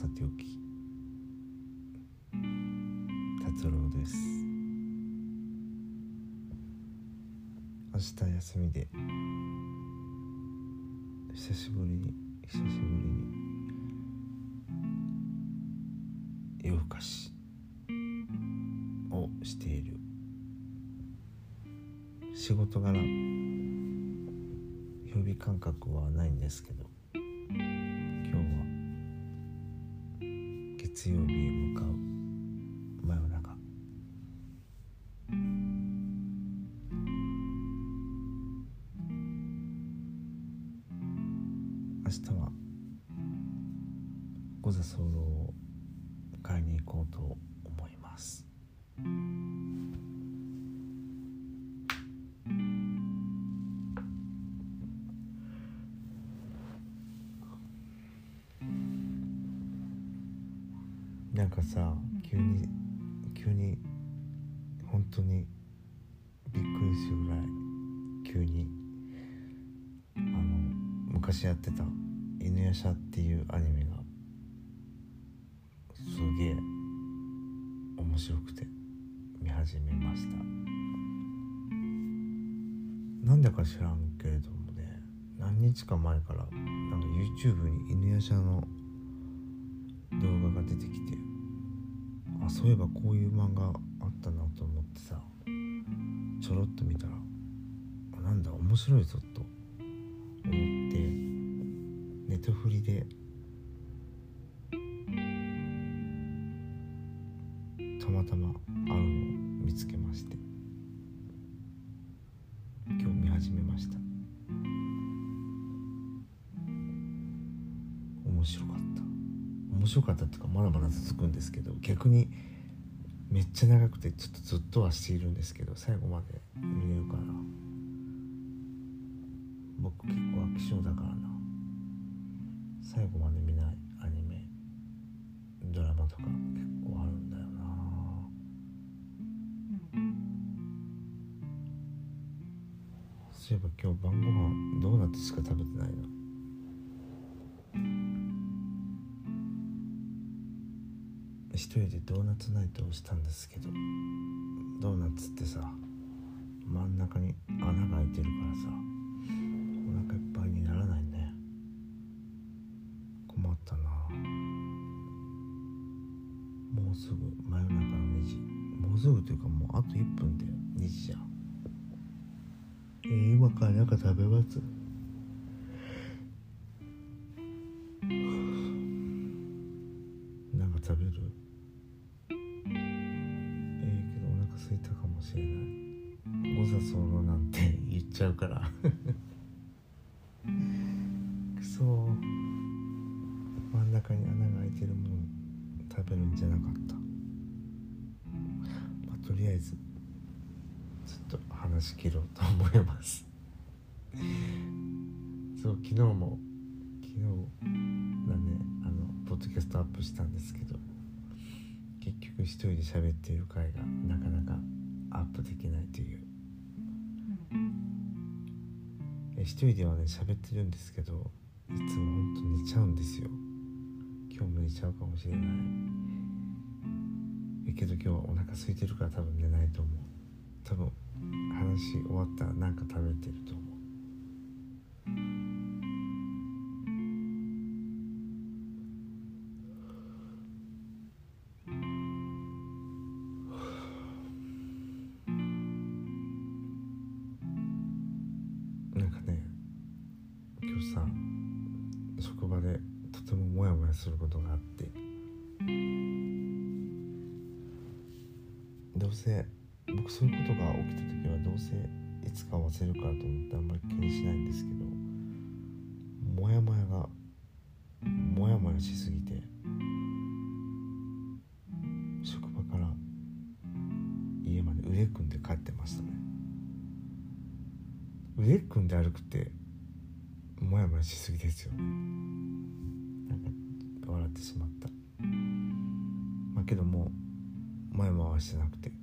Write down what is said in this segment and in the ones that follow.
さておき。達郎です。明日休みで。久しぶりに久しぶりに。夜更かし。をしている。仕事柄。曜日感覚はないんですけど。月曜日へ向かう真夜中。明日は五座候を買いに行こうと思います。なんでか知らんけれどもね何日か前からなんか YouTube に犬夜叉の動画が出てきてあそういえばこういう漫画あったなと思ってさちょろっと見たらあなんだ面白いぞと思ってネットフリでたまたまあるのを見つけまして。始めました。面白かった。面白かったっていうかまだまだ続くんですけど逆にめっちゃ長くてちょっとずっとはしているんですけど最後まで見れるかな僕結構飽き性だからな。最後まで見ないアニメドラマとか結構そういえば今日晩ご飯ドーナツしか食べてないな。一人でドーナツナイトをしたんですけどドーナツってさ真ん中に穴が開いてるからさお腹いっぱいにならないね。困ったな。もうすぐ真夜中の2時。もうすぐというかもうあと1分で2時じゃん。えー、今からなんか食べます？なんか食べる？ええけどお腹空いたかもしれない。誤差候なんて言っちゃうから。くそ。ー真ん中に穴が開いてるもの食べるんじゃなかった。まあとりあえず。ちょっと話切ろうと思います。そう昨日も昨日だねあのポッドキャストアップしたんですけど結局一人で喋っている回がなかなかアップできないという。え一人ではね喋ってるんですけどいつもほんと寝ちゃうんですよ。今日も寝ちゃうかもしれない。けど今日はお腹空いてるから多分寝ないと思う。多分話終わったら何か食べてると思う。なんかね今日さ職場でとてもモヤモヤすることがあって。どうせ僕そういうことが起きた時はどうせいつか忘れるからと思ってあんまり気にしないんですけどモヤモヤがモヤモヤしすぎて職場から家まで腕組んで帰ってましたね。腕組んで歩くってモヤモヤしすぎですよね。なんか笑ってしまった。まあけどもモヤモヤはしてなくて。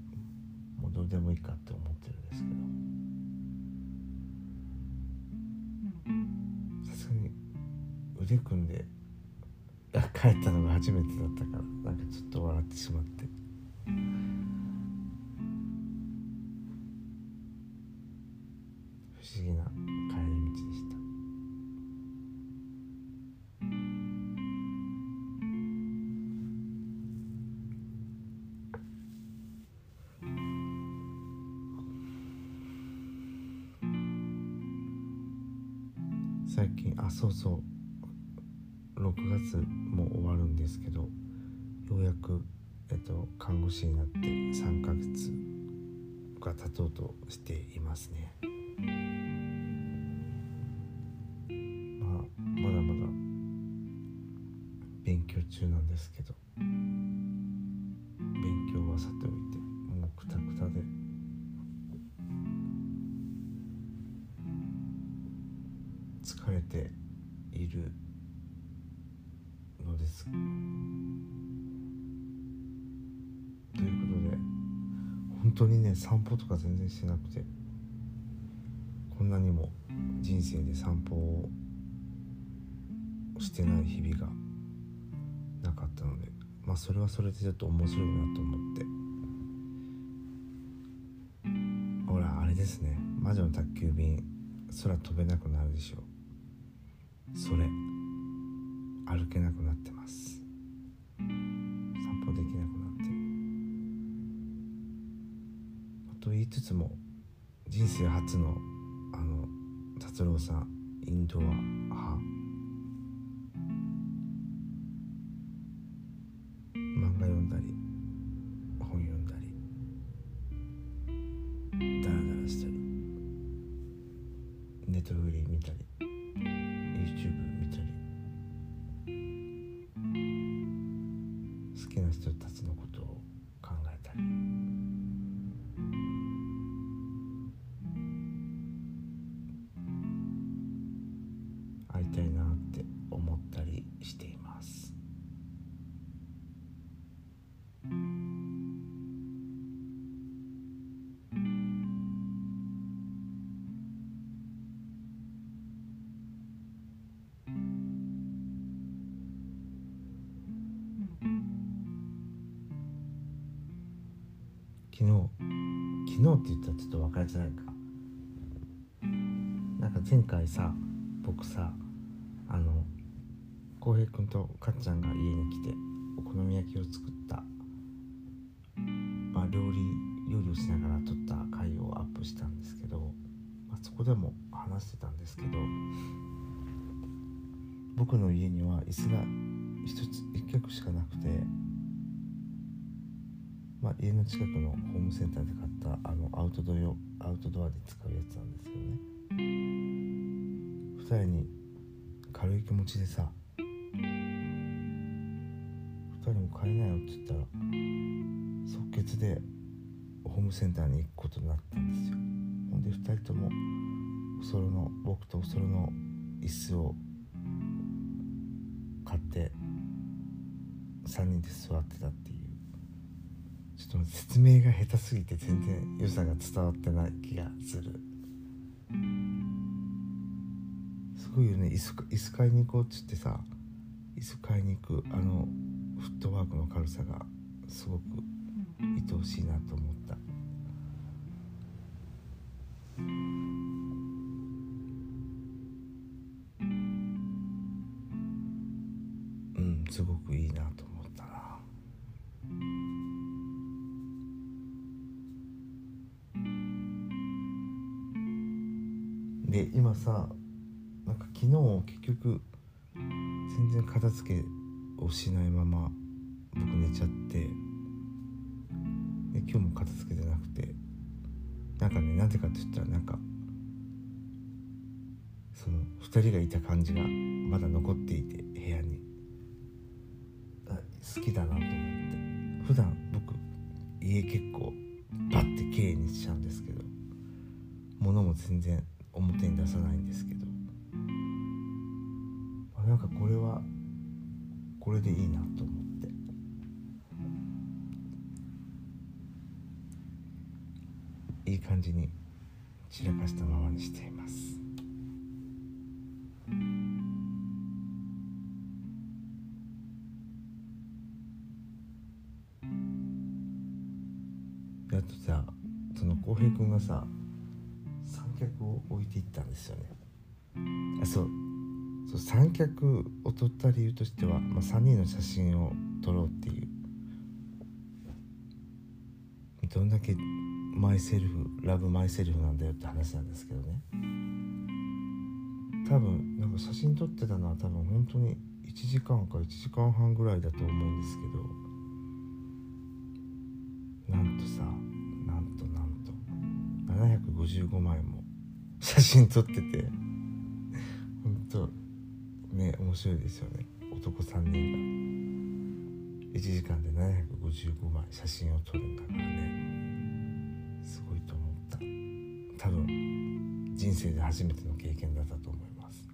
もうどうでもいいかって思ってるんですけど。さすがに腕組んで帰ったのが初めてだったからなんかちょっと笑ってしまっていますね。まあまだまだ勉強中なんですけど。勉強はさておいてもうクタクタで。疲れているのです。ということで本当にね散歩とか全然してなくて。人生で散歩をしてない日々がなかったのでまあそれはそれでちょっと面白いなと思って。ほらあれですね。魔女の宅急便空飛べなくなるでしょう。それ歩けなくなってます。散歩できなくなって。と言いつつも人生初のあの達郎さんインドア派昨日昨日って言ったらちょっと分かりづらいか。なんか前回さ僕さあの浩平君とかっちゃんが家に来てお好み焼きを作った、まあ、料理料理をしながら撮った回をアップしたんですけど、まあ、そこでも話してたんですけど僕の家には椅子が一つ一脚しかなくてまあ、家の近くのホームセンターで買ったあのアウトドア用アウトドアで使うやつなんですよね。2人に軽い気持ちでさ2人も買えないよって言ったら即決でホームセンターに行くことになったんですよ。ほんで2人ともおそろの僕とおそろの椅子を買って3人で座ってたっていう。ちょっと説明が下手すぎて全然良さが伝わってない気がする。すごいよね椅子椅子買いに行こうっつってさ椅子買いに行くあのフットワークの軽さがすごく愛おしいなと思った。うんすごくいいなと思ったな。で今さなんか昨日結局全然片付けをしないまま僕寝ちゃってで今日も片付けてなくてなんかねなんでかって言ったらなんかその2人がいた感じがまだ残っていて部屋に。好きだなと思って。普段僕家結構いい感じに散らかしたままにしています。あとさその浩平君がさ三脚を置いていったんですよね。あそう。そう三脚を取った理由としては、まあ、3人の写真を撮ろうっていう。どんだけマイセルフラブマイセルフなんだよって話なんですけどね。多分なんか写真撮ってたのは多分本当に1時間か1時間半ぐらいだと思うんですけど。なんとさなんとなんと。755枚も写真撮ってて。本当ね面白いですよね。男3人が。1時間で755枚写真を撮るんだからね。多分人生で初めての経験だったと思います。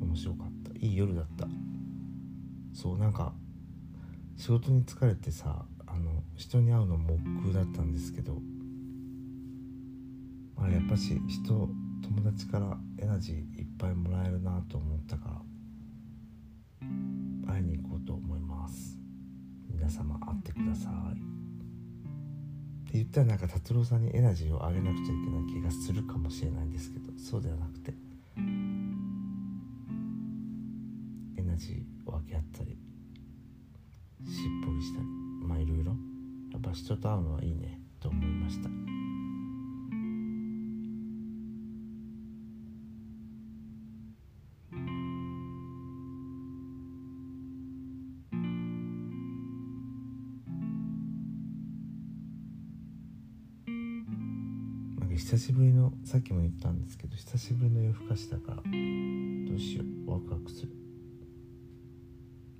面白かった。いい夜だった。そうなんか仕事に疲れてさあの人に会うのも億劫だったんですけどあれやっぱし人友達からエナジーいっぱいもらえるなと思ったから言ったらなんか達郎さんにエナジーを上げなくちゃいけない気がするかもしれないんですけどそうではなくてエナジーを分け合ったりしっぽりしたりまあいろいろ。やっぱ人と会うのはいいねと思いました。久しぶりのさっきも言ったんですけど久しぶりの夜更かしだからどうしようワクワクする。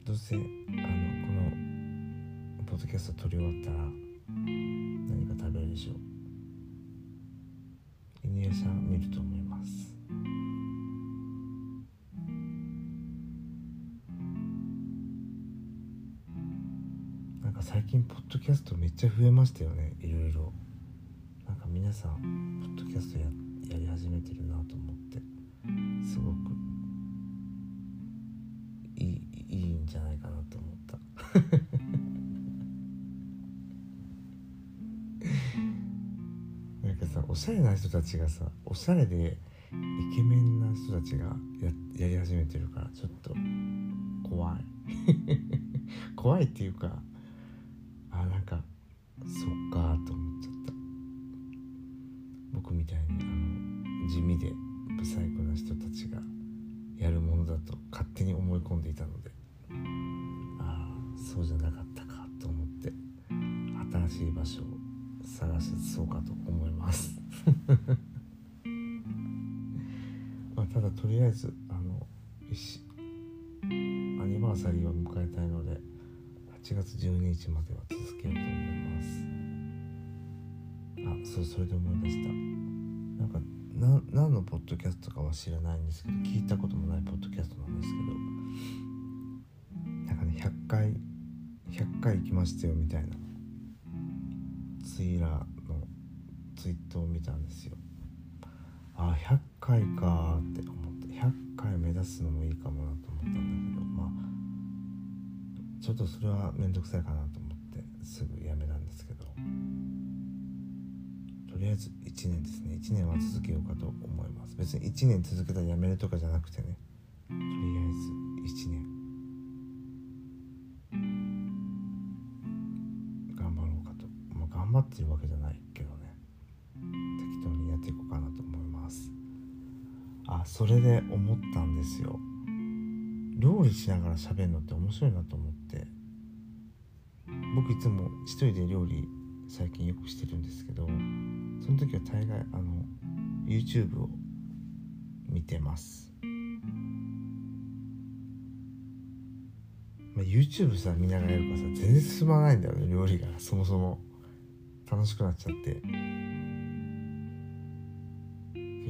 どうせあのこのポッドキャスト撮り終わったら何か食べるでしょう。犬屋さん見ると思います。なんか最近ポッドキャストめっちゃ増えましたよねいろいろ。皆さんポッドキャストややり始めてるなと思ってすごくいいいいんじゃないかなと思った。なんかさおしゃれな人たちがさおしゃれでイケメンな人たちがややり始めてるからちょっと怖い。怖いっていうかそうじゃなかったかと思って新しい場所を探しそうかと思います。まあただとりあえずあのしアニバーサリーを迎えたいので8月12日までは続けようと思います。あそうそれで思い出した。なんかな何のポッドキャストかは知らないんですけど聞いたこともないポッドキャストなんですけどなんかね100回100回行きましたよみたいな。ツイラーのツイートを見たんですよ。あ100回かーって思って。100回目指すのもいいかもなと思ったんだけど。まあちょっとそれは面倒くさいかなと思ってすぐやめたんですけど。とりあえず1年ですね。1年は続けようかと思います。別に1年続けたらやめるとかじゃなくてね。ってるわけじゃないけどね。適当にやっていこうかなと思います。あそれで思ったんですよ。料理しながら喋るのって面白いなと思って。僕いつも一人で料理最近よくしてるんですけどその時は大概あの YouTube を見てます、まあ、YouTube さ見ながらやるからさ全然進まないんだよね料理が。そもそも。楽しくなっちゃって。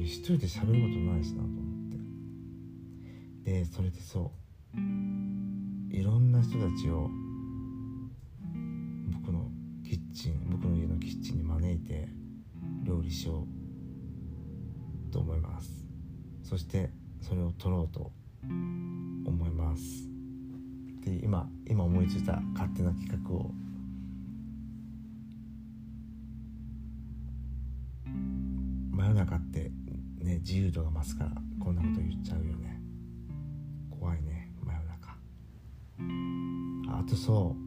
一人で喋ることないしなと思って。でそれでそう。いろんな人たちを僕のキッチン僕の家のキッチンに招いて料理しようと思います。そしてそれを撮ろうと思います。っていう今今思いついた勝手な企画を中ってね自由度が増すからこんなこと言っちゃうよね。怖いね真夜中。あとそう。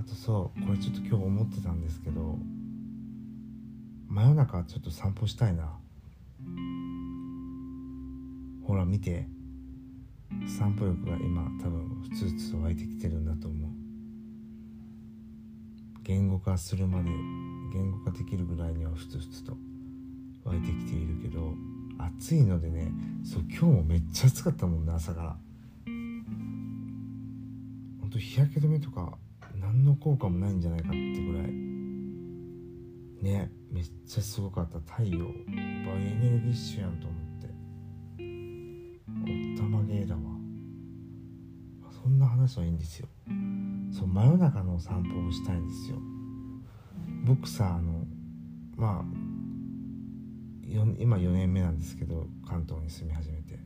あとそう。これちょっと今日思ってたんですけど真夜中ちょっと散歩したいな。ほら見て。散歩欲が今多分ふつふつと湧いてきてるんだと思う。言語化するまで言語化できるぐらいにはふつふつと。湧いてきているけど暑いのでねそう今日もめっちゃ暑かったもんね朝から。ほんと日焼け止めとか何の効果もないんじゃないかってぐらい。ねめっちゃすごかった。太陽。バイエネルギッシュやんと思って。おったまげーだわ。そんな話はいいんですよ。そう真夜中のお散歩をしたいんですよ。僕さあのまあ今4年目なんですけど関東に住み始めて。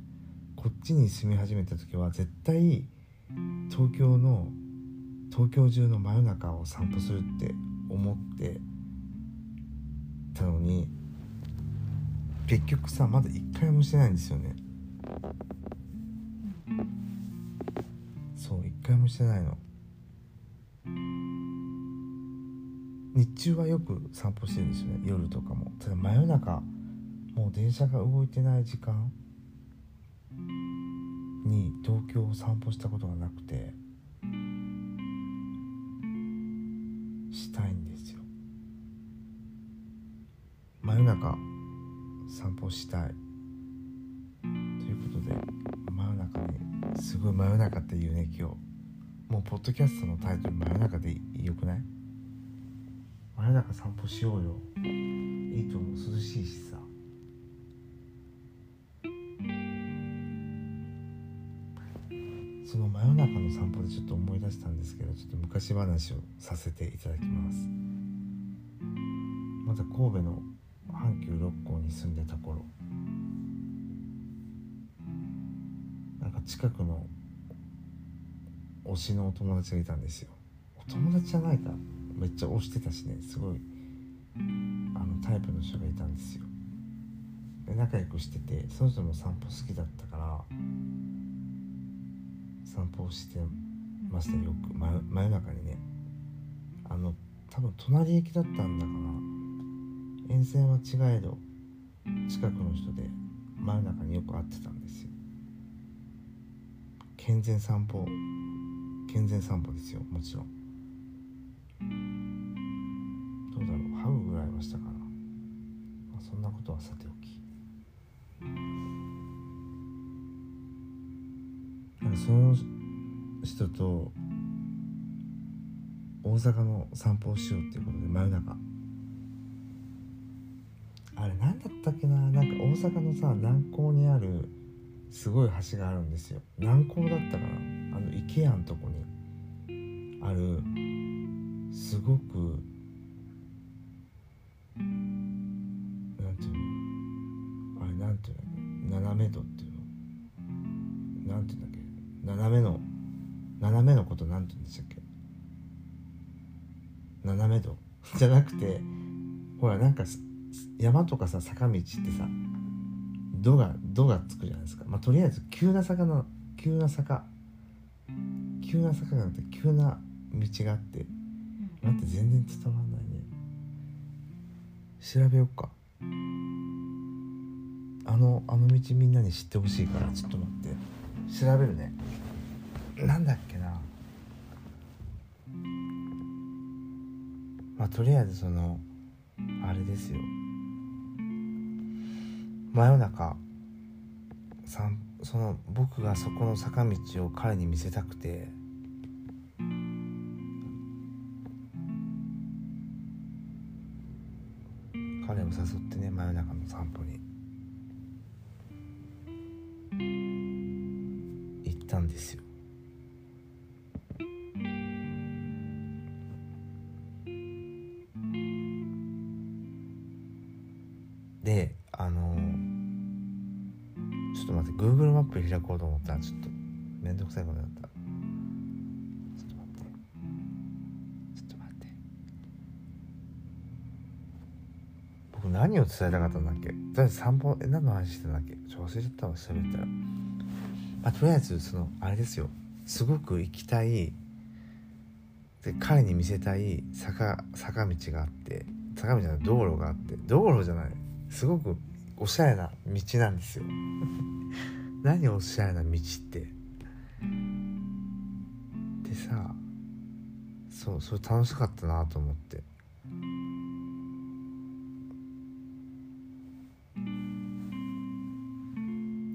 こっちに住み始めた時は絶対東京の東京中の真夜中を散歩するって思ってたのに結局さまだ一回もしてないんですよね。そう一回もしてないの。日中はよく散歩してるんですよね。夜とかも。ただ真夜中もう電車が動いてない時間に東京を散歩したことがなくてしたいんですよ。真夜中散歩したい。ということで真夜中にすごい真夜中っていうね今日。もうポッドキャストのタイトル真夜中でよくない？真夜中散歩しようよ。いいと思う。涼しいしさ。その真夜中の散歩でちょっと思い出したんですけどちょっと昔話をさせていただきます。まだ神戸の阪急六甲に住んでた頃。なんか近くの推しのお友達がいたんですよ。お友達じゃないか。めっちゃ推してたしね。すごいあのタイプの人がいたんですよ。で仲良くしててその人も散歩好きだったから散歩をしてましたよく真真夜中にね。あの多分隣駅だったんだかな。沿線は違えど近くの人で真夜中によく会ってたんですよ。健全散歩健全散歩ですよもちろん。どうだろうハグぐらいはしたかな、まあ、そんなことはさておき。その人と大阪の散歩をしようっていうことで真夜中。あれ何だったっけな？なんか大阪のさ南港にあるすごい橋があるんですよ。南港だったかな？あの池屋のとこにあるすごく斜め度 じゃなくてほらなんか山とかさ坂道ってさ「度が「度がつくじゃないですか。まあとりあえず急な坂の急な坂。急な坂があって急な道があって待って全然伝わんないね。調べようか。あのあの道みんなに知ってほしいからちょっと待って。調べるね。なんだっけ？とりあえずそのあれですよ。真夜中その僕がそこの坂道を彼に見せたくて彼を誘ってね真夜中の散歩に行ったんですよ。くさいことった。ちょっと待って。ちょっと待って。僕何を伝えたかったんだっけ？とりあえず散歩え何の話してたんだっけ？調ょ忘ちゃったわ喋ったら、まあ、とりあえずそのあれですよ。すごく行きたい。で彼に見せたい。坂坂道があって。坂道じゃない道路があって。道路じゃない。すごくおしゃれな道なんですよ。何おしゃれな道って？でさそうそれ楽しかったなと思って。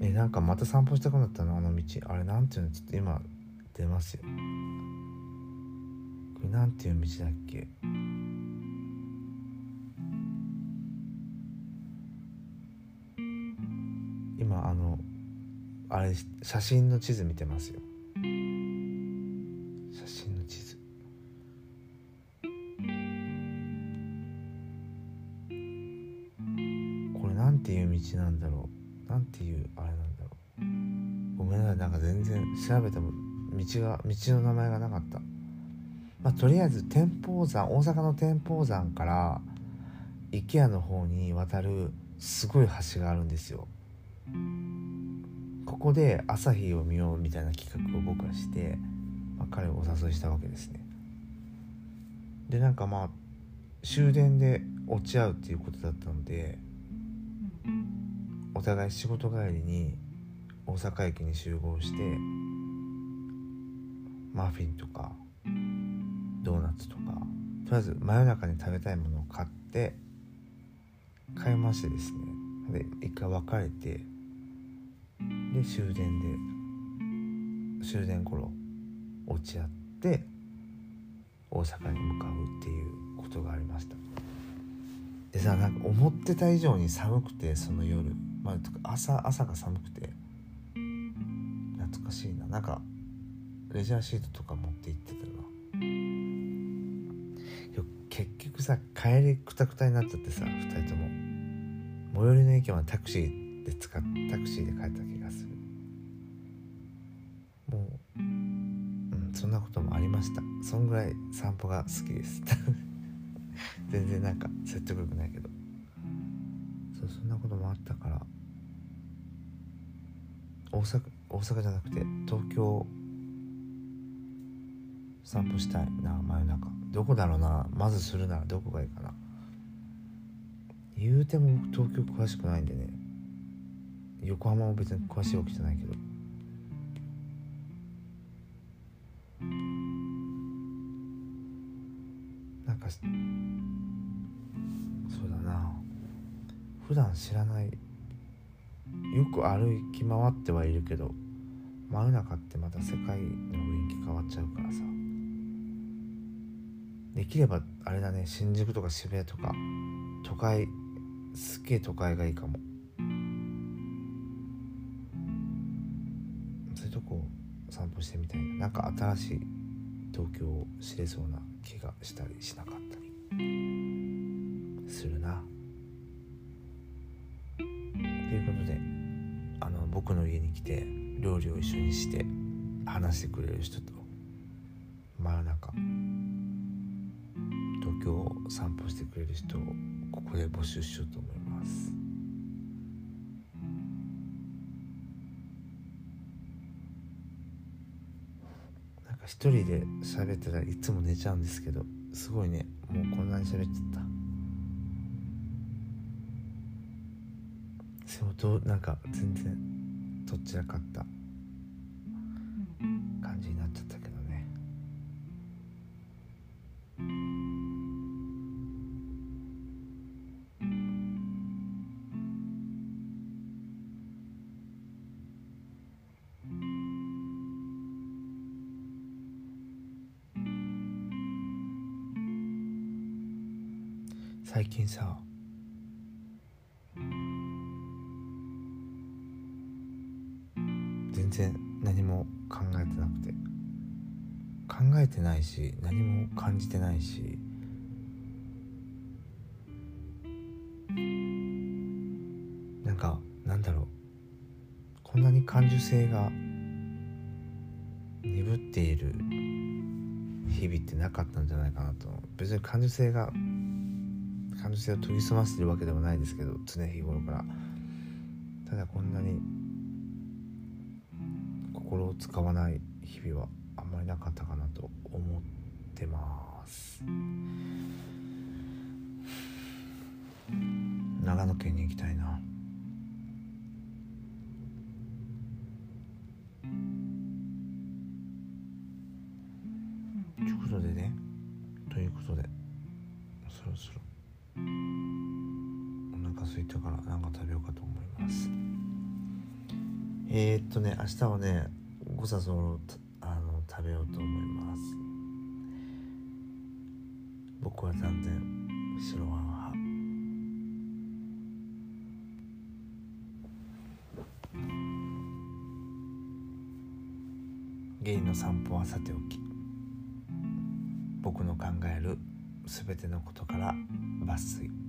えなんかまた散歩したくなったなあの道。あれなんていうの？ちょっと今出ますよ。これなんていう道だっけ？れ写真の地図見てますよ。写真の地図。これなんていう道なんだろう。なんていうあれなんだろう。ごめんなさいなんか全然調べても道が道の名前がなかった。まあとりあえず天保山大阪の天保山から池屋の方に渡るすごい橋があるんですよ。ここで朝日を見ようみたいな企画を僕はして、まあ、彼をお誘いしたわけですね。でなんかまあ終電で落ち合うっていうことだったのでお互い仕事帰りに大阪駅に集合してマフィンとかドーナツとかとりあえず真夜中に食べたいものを買って買いましてですね。で一回別れてで終電で終電頃落ち合って大阪に向かうっていうことがありました。でさなんか思ってた以上に寒くてその夜、まあ、朝朝が寒くて懐かしいな。なんかレジャーシートとか持って行ってたな。結局さ帰りくたくたになっちゃってさ2人とも。最寄りの駅までタクシーで使っタクシーで帰った気がする。もううんそんなこともありました。そんぐらい散歩が好きです。全然なんか説得力ないけど。そうそんなこともあったから。大阪大阪じゃなくて東京散歩したいな真夜中。どこだろうな。まずするならどこがいいかな。言うても僕東京詳しくないんでね。横浜も別に詳しいわけじゃないけど。なんかそうだな。普段知らないよく歩き回ってはいるけど真夜中ってまた世界の雰囲気変わっちゃうからさ。できればあれだね新宿とか渋谷とか都会すっげえ都会がいいかも散歩してみたいななんか新しい東京を知れそうな気がしたりしなかったり。するな。ということであの僕の家に来て料理を一緒にして話してくれる人と真夜中東京を散歩してくれる人をここで募集しようと思います。一人で喋ってたらいつも寝ちゃうんですけどすごいねもうこんなに喋っちゃった。相当なんか全然どちらかった。然何も考えてなくて。考えてないし何も感じてないし。なんかなんだろう。こんなに感受性が鈍っている日々ってなかったんじゃないかなと。別に感受性が感受性を研ぎ澄ませてるわけでもないですけど常日頃から。ただこんなに心を使わない日々はあんまりなかったかなと思ってます。長野県に行きたいな。ということでね。ということで。そろそろ。お腹空いたから何か食べようかと思います。えー、っとね明日はねごさそろあの食べようと思います。僕は断然白あん派。ゲイの散歩はさておき僕の考える全てのことから抜粋。